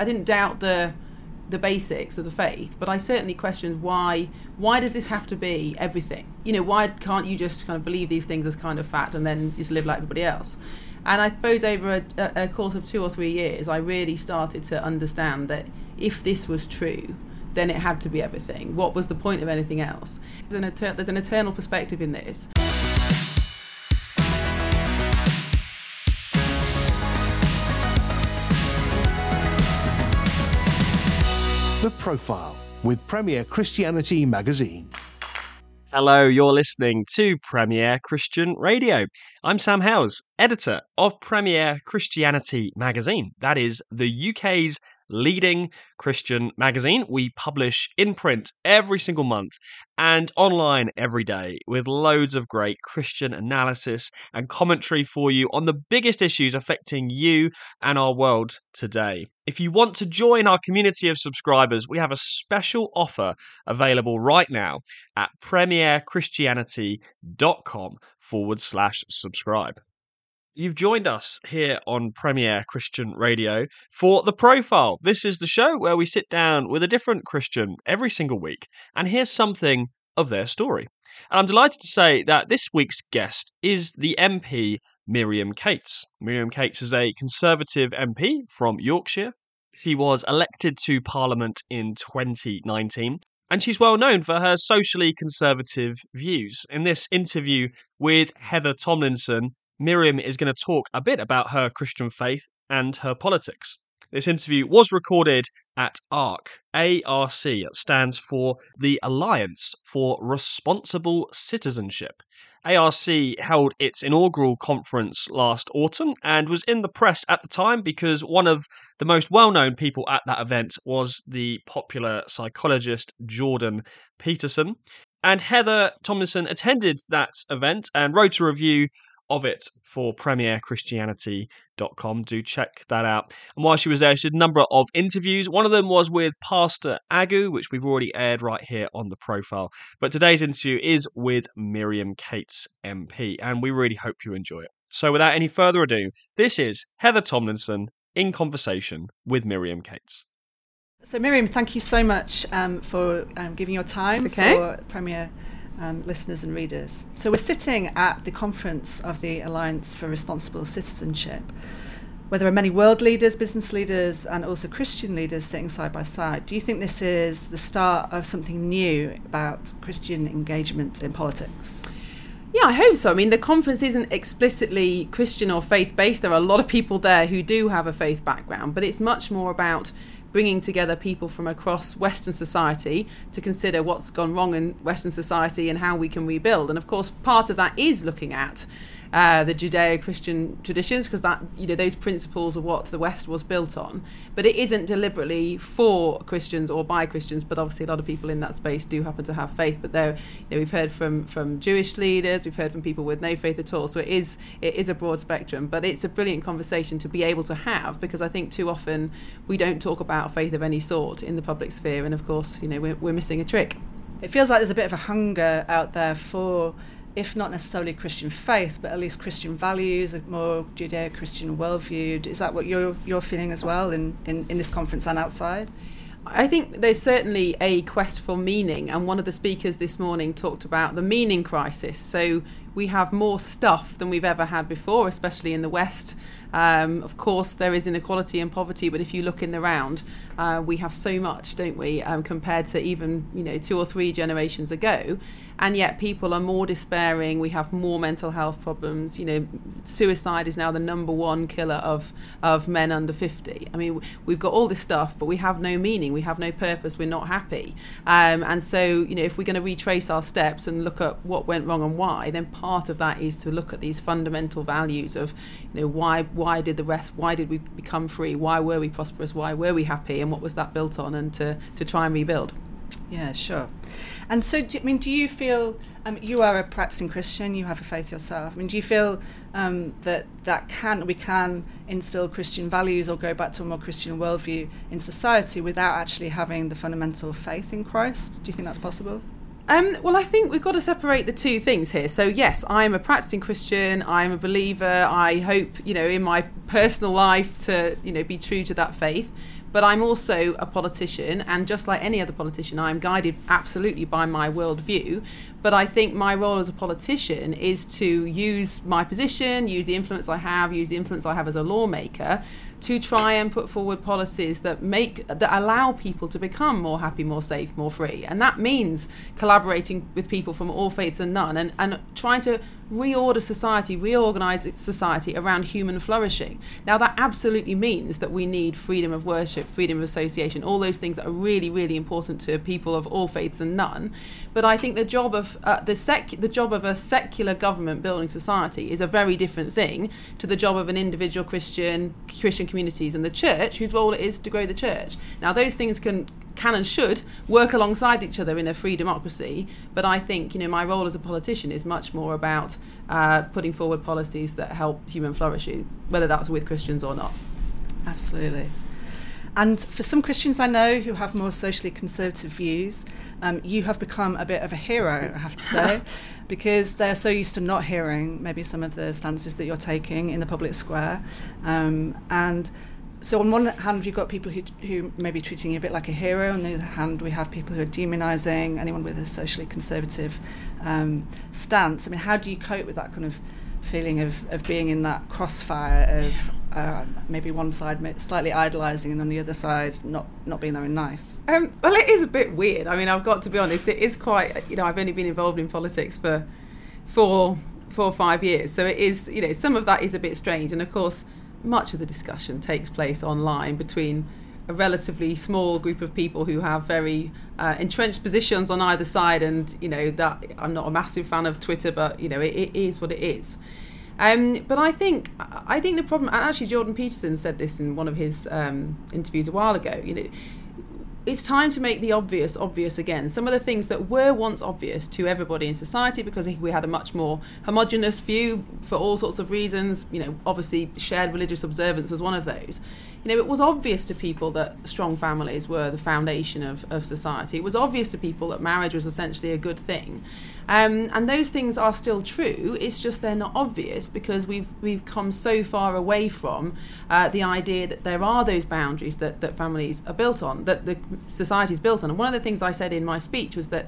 I didn't doubt the the basics of the faith, but I certainly questioned why why does this have to be everything? You know, why can't you just kind of believe these things as kind of fact and then just live like everybody else? And I suppose over a, a course of two or three years, I really started to understand that if this was true, then it had to be everything. What was the point of anything else? There's an, there's an eternal perspective in this. The Profile with Premier Christianity Magazine. Hello, you're listening to Premier Christian Radio. I'm Sam Hailes, editor of Premier Christianity Magazine. That is the UK's leading Christian magazine. We publish in print every single month and online every day with loads of great Christian analysis and commentary for you on the biggest issues affecting you and our world today. If you want to join our community of subscribers, we have a special offer available right now at premierchristianity.com forward slash subscribe. You've joined us here on Premier Christian Radio for The Profile. This is the show where we sit down with a different Christian every single week and hear something of their story. And I'm delighted to say that this week's guest is the MP Miriam Cates. Miriam Cates is a Conservative MP from Yorkshire. She was elected to Parliament in 2019 and she's well known for her socially conservative views. In this interview with Heather Tomlinson, Miriam is going to talk a bit about her Christian faith and her politics. This interview was recorded at ARC. ARC stands for the Alliance for Responsible Citizenship. ARC held its inaugural conference last autumn and was in the press at the time because one of the most well known people at that event was the popular psychologist Jordan Peterson. And Heather Tomlinson attended that event and wrote a review of it for premierchristianity.com. Do check that out. And while she was there, she did a number of interviews. One of them was with Pastor Agu, which we've already aired right here on the profile. But today's interview is with Miriam Cates, MP, and we really hope you enjoy it. So without any further ado, this is Heather Tomlinson in conversation with Miriam Cates. So, Miriam, thank you so much um, for um, giving your time okay. for Premier um, listeners and readers. So, we're sitting at the conference of the Alliance for Responsible Citizenship, where there are many world leaders, business leaders, and also Christian leaders sitting side by side. Do you think this is the start of something new about Christian engagement in politics? Yeah, I hope so. I mean, the conference isn't explicitly Christian or faith based. There are a lot of people there who do have a faith background, but it's much more about bringing together people from across Western society to consider what's gone wrong in Western society and how we can rebuild. And of course, part of that is looking at uh, the Judeo-Christian traditions because that you know those principles are what the West was built on. But it isn't deliberately for Christians or by Christians. But obviously, a lot of people in that space do happen to have faith. But there, you know, we've heard from from Jewish leaders, we've heard from people with no faith at all. So it is it is a broad spectrum. But it's a brilliant conversation to be able to have because I think too often we don't talk about faith of any sort in the public sphere, and of course, you know, we're, we're missing a trick. It feels like there's a bit of a hunger out there for if not necessarily Christian faith, but at least Christian values, a more Judeo Christian worldview. Is that what you're, you're feeling as well in, in, in this conference and outside? I think there's certainly a quest for meaning, and one of the speakers this morning talked about the meaning crisis. So we have more stuff than we've ever had before, especially in the West. Um, of course, there is inequality and poverty, but if you look in the round, uh, we have so much, don't we, um, compared to even you know two or three generations ago and yet people are more despairing. We have more mental health problems. You know, suicide is now the number one killer of of men under fifty. I mean, we've got all this stuff, but we have no meaning. We have no purpose. We're not happy. Um, and so, you know, if we're going to retrace our steps and look at what went wrong and why, then part of that is to look at these fundamental values of, you know, why why did the rest? Why did we become free? Why were we prosperous? Why were we happy? And what was that built on? And to to try and rebuild. Yeah, sure. And so, do, I mean, do you feel um, you are a practicing Christian? You have a faith yourself. I mean, do you feel um, that that can we can instill Christian values or go back to a more Christian worldview in society without actually having the fundamental faith in Christ? Do you think that's possible? Um, well, I think we've got to separate the two things here. So, yes, I'm a practicing Christian. I'm a believer. I hope, you know, in my personal life to, you know, be true to that faith. but I'm also a politician, and just like any other politician, I'm guided absolutely by my worldview. But I think my role as a politician is to use my position, use the influence I have, use the influence I have as a lawmaker to try and put forward policies that make that allow people to become more happy, more safe, more free. And that means collaborating with people from all faiths and none and, and trying to reorder society, reorganize society around human flourishing. Now, that absolutely means that we need freedom of worship, freedom of association, all those things that are really, really important to people of all faiths and none. But I think the job of uh, the sec- the job of a secular government building society is a very different thing to the job of an individual Christian, Christian communities, and the church, whose role it is to grow the church. Now, those things can can and should work alongside each other in a free democracy. But I think you know my role as a politician is much more about uh, putting forward policies that help human flourishing, whether that's with Christians or not. Absolutely. And for some Christians I know who have more socially conservative views, um, you have become a bit of a hero, I have to say, because they're so used to not hearing maybe some of the stances that you're taking in the public square. Um, and so on one hand you've got people who, who may be treating you a bit like a hero. On the other hand we have people who are demonizing anyone with a socially conservative um, stance. I mean how do you cope with that kind of feeling of, of being in that crossfire of uh, maybe one side slightly idolizing and on the other side not not being very nice? Um, well it is a bit weird. I mean i've got to be honest it is quite you know i've only been involved in politics for four four or five years. So it is you know some of that is a bit strange. And of course much of the discussion takes place online between a relatively small group of people who have very uh, entrenched positions on either side. And you know that I'm not a massive fan of Twitter, but you know it, it is what it is. Um, but I think I think the problem, and actually Jordan Peterson said this in one of his um, interviews a while ago. You know, it's time to make the obvious obvious again. Some of the things that were once obvious to everybody in society because we had a much more homogenous view for all sorts of reasons. You know, obviously shared religious observance was one of those you know, it was obvious to people that strong families were the foundation of, of society. It was obvious to people that marriage was essentially a good thing. Um, and those things are still true. It's just they're not obvious because we've we've come so far away from uh, the idea that there are those boundaries that, that families are built on, that the society is built on. And one of the things I said in my speech was that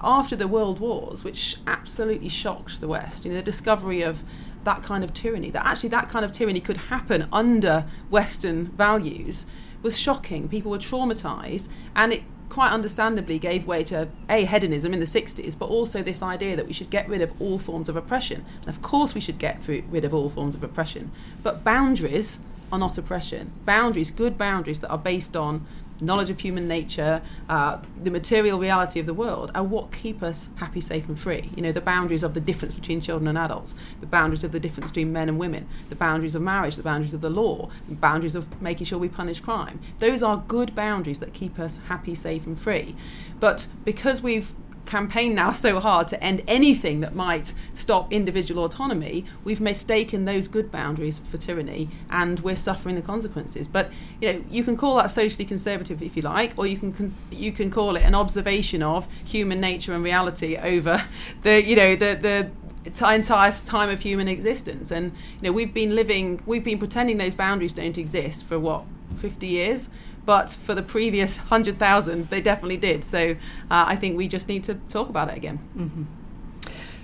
after the world wars, which absolutely shocked the West, you know, the discovery of that kind of tyranny, that actually that kind of tyranny could happen under Western values, was shocking. People were traumatized, and it quite understandably gave way to a hedonism in the 60s, but also this idea that we should get rid of all forms of oppression. And of course, we should get rid of all forms of oppression, but boundaries are not oppression. Boundaries, good boundaries that are based on knowledge of human nature, uh, the material reality of the world, are what keep us happy, safe, and free. You know, the boundaries of the difference between children and adults, the boundaries of the difference between men and women, the boundaries of marriage, the boundaries of the law, the boundaries of making sure we punish crime. Those are good boundaries that keep us happy, safe, and free. But because we've campaign now so hard to end anything that might stop individual autonomy, we've mistaken those good boundaries for tyranny, and we're suffering the consequences. But you know, you can call that socially conservative if you like, or you can cons- you can call it an observation of human nature and reality over the you know the the entire time of human existence. And you know, we've been living, we've been pretending those boundaries don't exist for what 50 years but for the previous 100,000, they definitely did. So uh, I think we just need to talk about it again. Mm-hmm.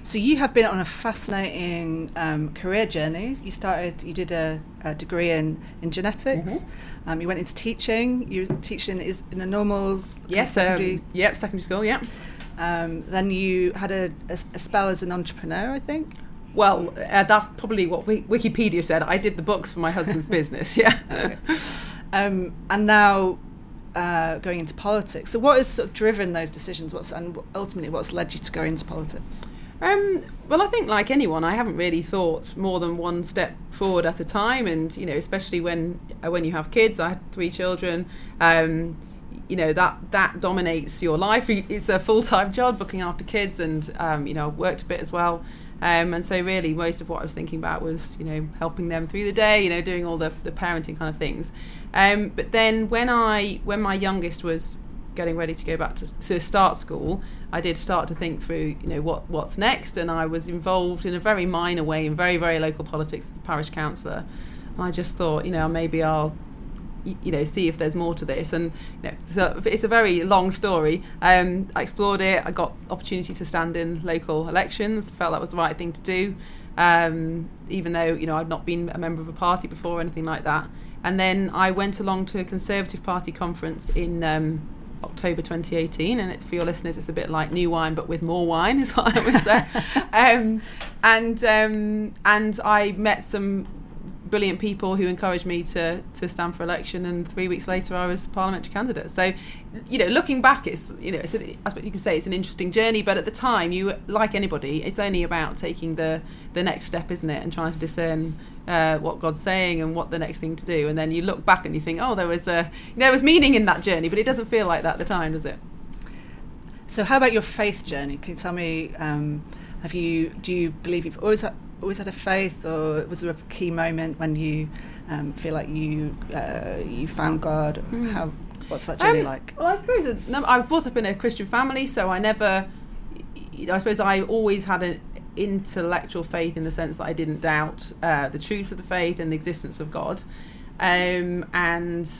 So you have been on a fascinating um, career journey. You started, you did a, a degree in, in genetics. Mm-hmm. Um, you went into teaching. You were teaching is in a normal yes, secondary. Um, yep, secondary school. Yep. Um, then you had a, a, a, spell as an entrepreneur, I think. Well, uh, that's probably what Wikipedia said. I did the books for my husband's business. Yeah. Um, and now uh, going into politics. So, what has sort of driven those decisions? What's and ultimately what's led you to go into politics? Um, well, I think like anyone, I haven't really thought more than one step forward at a time, and you know, especially when uh, when you have kids. I had three children. Um, you know that that dominates your life. It's a full time job looking after kids, and um, you know, worked a bit as well. Um, and so really most of what I was thinking about was, you know, helping them through the day, you know, doing all the, the parenting kind of things. Um, but then when I when my youngest was getting ready to go back to, to start school, I did start to think through, you know, what what's next, and I was involved in a very minor way in very very local politics as a parish councillor. And I just thought, you know, maybe I'll you know see if there's more to this. And you know, so it's a very long story. Um, I explored it. I got opportunity to stand in local elections. Felt that was the right thing to do. Um, even though you know I'd not been a member of a party before or anything like that. And then I went along to a Conservative Party conference in um, October 2018, and it's for your listeners, it's a bit like new wine, but with more wine, is what I would say. um, and um, and I met some brilliant people who encouraged me to to stand for election and three weeks later I was parliamentary candidate. So you know looking back it's you know it's a, you can say it's an interesting journey but at the time you like anybody it's only about taking the the next step isn't it? And trying to discern uh, what God's saying and what the next thing to do. And then you look back and you think oh there was a there was meaning in that journey but it doesn't feel like that at the time does it? So how about your faith journey? Can you tell me um, have you do you believe you've always always had a faith, or was there a key moment when you um, feel like you uh, you found God? Mm. How what's that journey um, like? Well, I suppose I was brought up in a Christian family, so I never. I suppose I always had an intellectual faith in the sense that I didn't doubt uh, the truth of the faith and the existence of God, um, and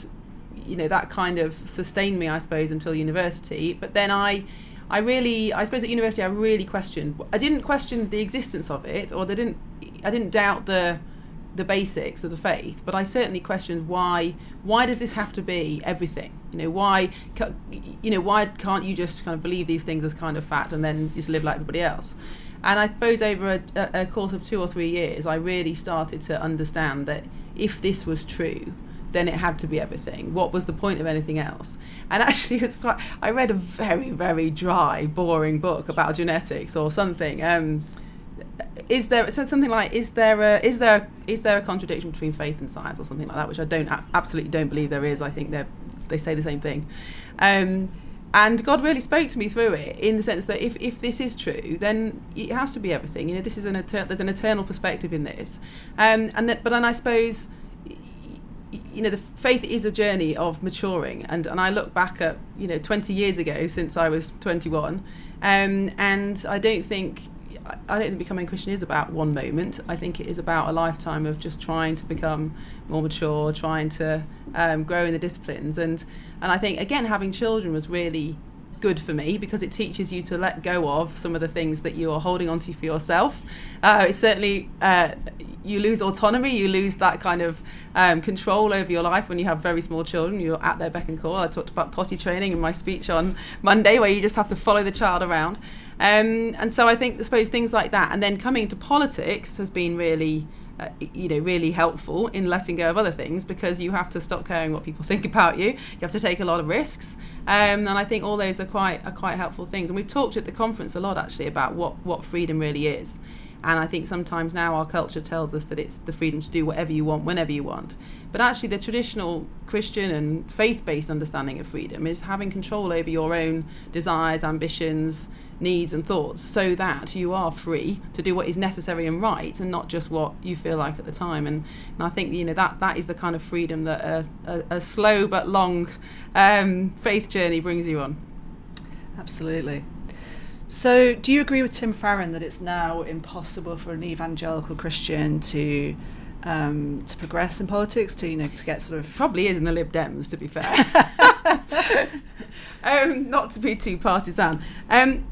you know that kind of sustained me, I suppose, until university. But then I I really, I suppose at university, I really questioned. I didn't question the existence of it, or they didn't. I didn't doubt the the basics of the faith, but I certainly questioned why. Why does this have to be everything? You know, why? You know, why can't you just kind of believe these things as kind of fact and then just live like everybody else? And I suppose over a, a course of two or three years, I really started to understand that if this was true, then it had to be everything. What was the point of anything else? And actually, it was quite, I read a very, very dry, boring book about genetics or something. Um, is there so something like is there a is there is there a contradiction between faith and science or something like that? Which I don't absolutely don't believe there is. I think they they say the same thing. Um, and God really spoke to me through it in the sense that if, if this is true, then it has to be everything. You know, this is an etern- there's an eternal perspective in this, um, and that. But then I suppose you know the faith is a journey of maturing and and I look back at you know 20 years ago since I was 21 um, and I don't think I don't think becoming a Christian is about one moment. I think it is about a lifetime of just trying to become more mature, trying to um, grow in the disciplines, and and I think again having children was really good for me because it teaches you to let go of some of the things that you are holding onto for yourself. Uh, certainly uh, you lose autonomy, you lose that kind of um, control over your life when you have very small children. You're at their beck and call. I talked about potty training in my speech on Monday, where you just have to follow the child around. Um, and so I think, I suppose, things like that, and then coming to politics has been really uh, you know really helpful in letting go of other things because you have to stop caring what people think about you. You have to take a lot of risks. Um, and I think all those are quite are quite helpful things. And we've talked at the conference a lot actually about what what freedom really is. And I think sometimes now our culture tells us that it's the freedom to do whatever you want whenever you want. But actually the traditional Christian and faith-based understanding of freedom is having control over your own desires ambitions needs and thoughts so that you are free to do what is necessary and right and not just what you feel like at the time. And, and I think you know that that is the kind of freedom that a, a, a slow but long um, faith journey brings you on. Absolutely. So do you agree with Tim Farron that it's now impossible for an evangelical Christian to um, to progress in politics to you know to get sort of probably is in the Lib Dems to be fair. Um, not to be too partisan. Um,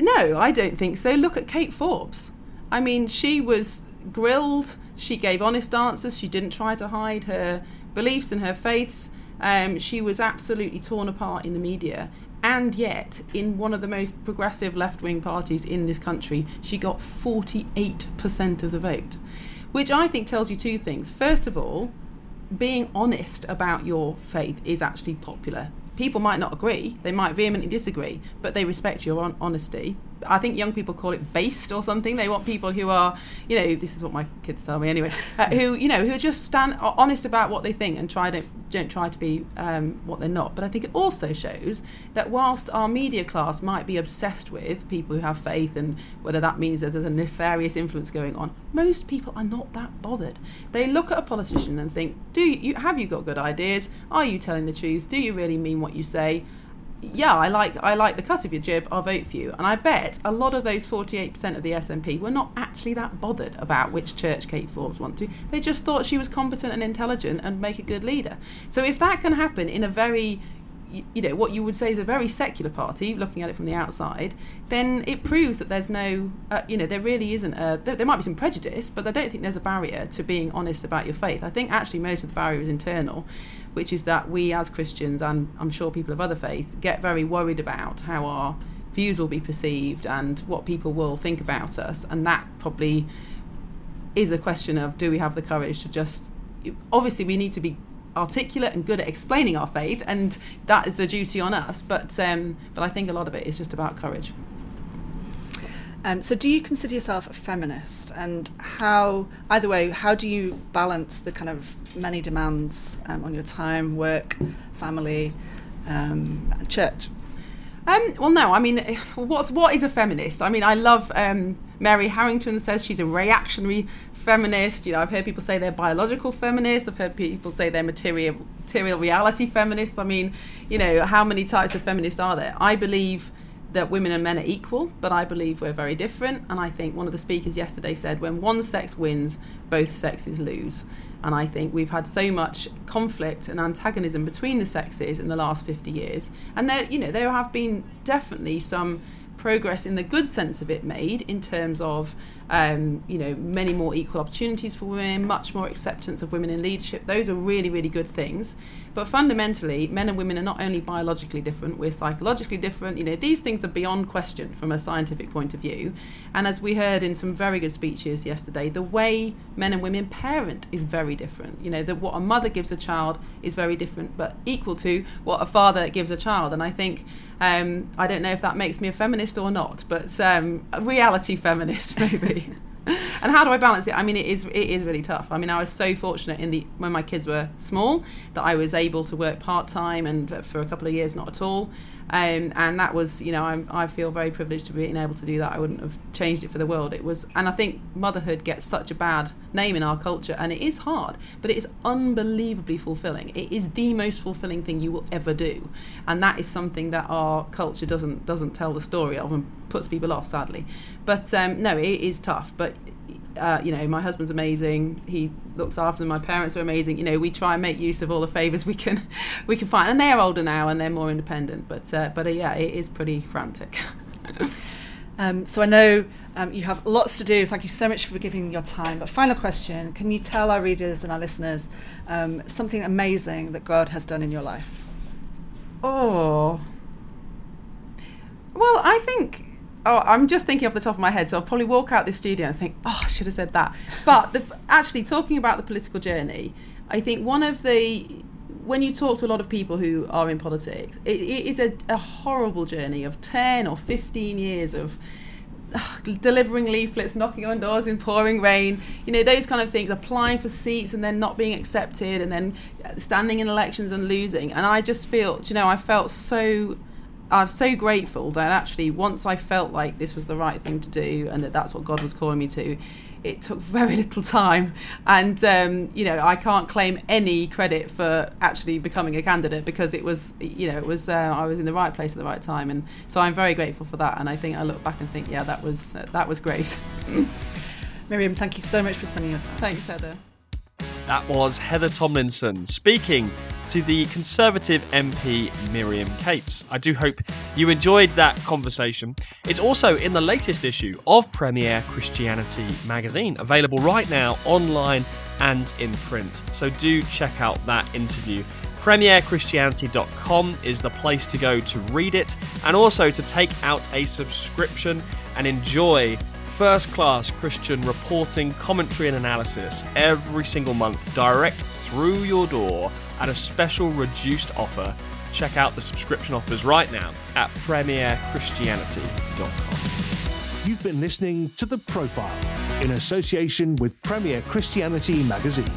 no, I don't think so. Look at Kate Forbes. I mean, she was grilled. She gave honest answers. She didn't try to hide her beliefs and her faiths. Um, she was absolutely torn apart in the media. And yet, in one of the most progressive left wing parties in this country, she got 48% of the vote. Which I think tells you two things. First of all, being honest about your faith is actually popular people might not agree, they might vehemently disagree, but they respect your on- honesty. I think young people call it based or something. They want people who are, you know, this is what my kids tell me anyway, uh, who you know who just stand honest about what they think and try to don't try to be um, what they're not. But I think it also shows that whilst our media class might be obsessed with people who have faith and whether that means there's a nefarious influence going on, most people are not that bothered. They look at a politician and think, do you have you got good ideas? Are you telling the truth? Do you really mean what you say? Yeah, I like I like the cut of your jib. I'll vote for you. And I bet a lot of those 48% of the SNP were not actually that bothered about which church Kate Forbes wanted to. They just thought she was competent and intelligent and make a good leader. So if that can happen in a very you know what you would say is a very secular party looking at it from the outside then it proves that there's no uh, you know there really isn't a there, there, might be some prejudice but i don't think there's a barrier to being honest about your faith i think actually most of the barrier is internal which is that we as Christians, and I'm sure people of other faiths, get very worried about how our views will be perceived and what people will think about us. And that probably is a question of do we have the courage to just. Obviously, we need to be articulate and good at explaining our faith, and that is the duty on us. But um, but I think a lot of it is just about courage. Um, so, do you consider yourself a feminist? And how, either way, how do you balance the kind of many demands um, on your time, work, family, um, church? Um, well, no. I mean, what's what is a feminist? I mean, I love um, Mary Harrington says she's a reactionary feminist. You know, I've heard people say they're biological feminists. I've heard people say they're material material reality feminists. I mean, you know, how many types of feminists are there? I believe that women and men are equal, but I believe we're very different. And I think one of the speakers yesterday said, when one sex wins, both sexes lose. And I think we've had so much conflict and antagonism between the sexes in the last 50 years. And there, you know, there have been definitely some progress in the good sense of it made in terms of um, you know many more equal opportunities for women much more acceptance of women in leadership. Those are really really good things. But fundamentally men and women are not only biologically different we're psychologically different. You know these things are beyond question from a scientific point of view. And as we heard in some very good speeches yesterday the way men and women parent is very different. You know that what a mother gives a child is very different but equal to what a father gives a child. And i think um, I don't know if that makes me a feminist or not, but um, a reality feminist maybe. and how do I balance it? I mean, it is it is really tough. I mean, I was so fortunate in the when my kids were small that I was able to work part time and for a couple of years not at all. Um, and that was, you know, I'm, I feel very privileged to being able to do that. I wouldn't have changed it for the world. It was, and I think motherhood gets such a bad name in our culture, and it is hard, but it is unbelievably fulfilling. It is the most fulfilling thing you will ever do, and that is something that our culture doesn't doesn't tell the story of and puts people off, sadly. But um, no, it is tough. But uh, you know, my husband's amazing. He looks after them. My parents are amazing. You know, we try and make use of all the favors we can we can find, and they are older now and they're more independent. But uh, but uh, yeah, it is pretty frantic. um, so I know um, you have lots to do. Thank you so much for giving your time. But final question: Can you tell our readers and our listeners um, something amazing that God has done in your life? Oh, well, I think Oh, I'm just thinking off the top of my head, so I'll probably walk out this studio and think, oh, I should have said that. But the, actually, talking about the political journey, I think one of the when you talk to a lot of people who are in politics, it, it is a, a horrible journey of 10 or 15 years of delivering leaflets, knocking on doors in pouring rain, you know, those kind of things, applying for seats and then not being accepted, and then standing in elections and losing. And I just feel, you know, I felt so I'm so grateful that actually once I felt like this was the right thing to do and that that's what God was calling me to, it took very little time, and um, you know I can't claim any credit for actually becoming a candidate because it was you know it was uh, I was in the right place at the right time, and so I'm very grateful for that. And I think I look back and think, yeah, that was uh, that was great. Miriam, thank you so much for spending your time. Thanks, Heather. That was Heather Tomlinson speaking to the Conservative MP Miriam Cates. I do hope you enjoyed that conversation. It's also in the latest issue of Premier Christianity magazine, available right now online and in print. So do check out that interview. PremierChristianity.com is the place to go to read it and also to take out a subscription and enjoy first class Christian reporting, commentary, and analysis every single month direct through your door at a special reduced offer. Check out the subscription offers right now at premierchristianity.com. You've been listening to The Profile in association with Premier Christianity Magazine.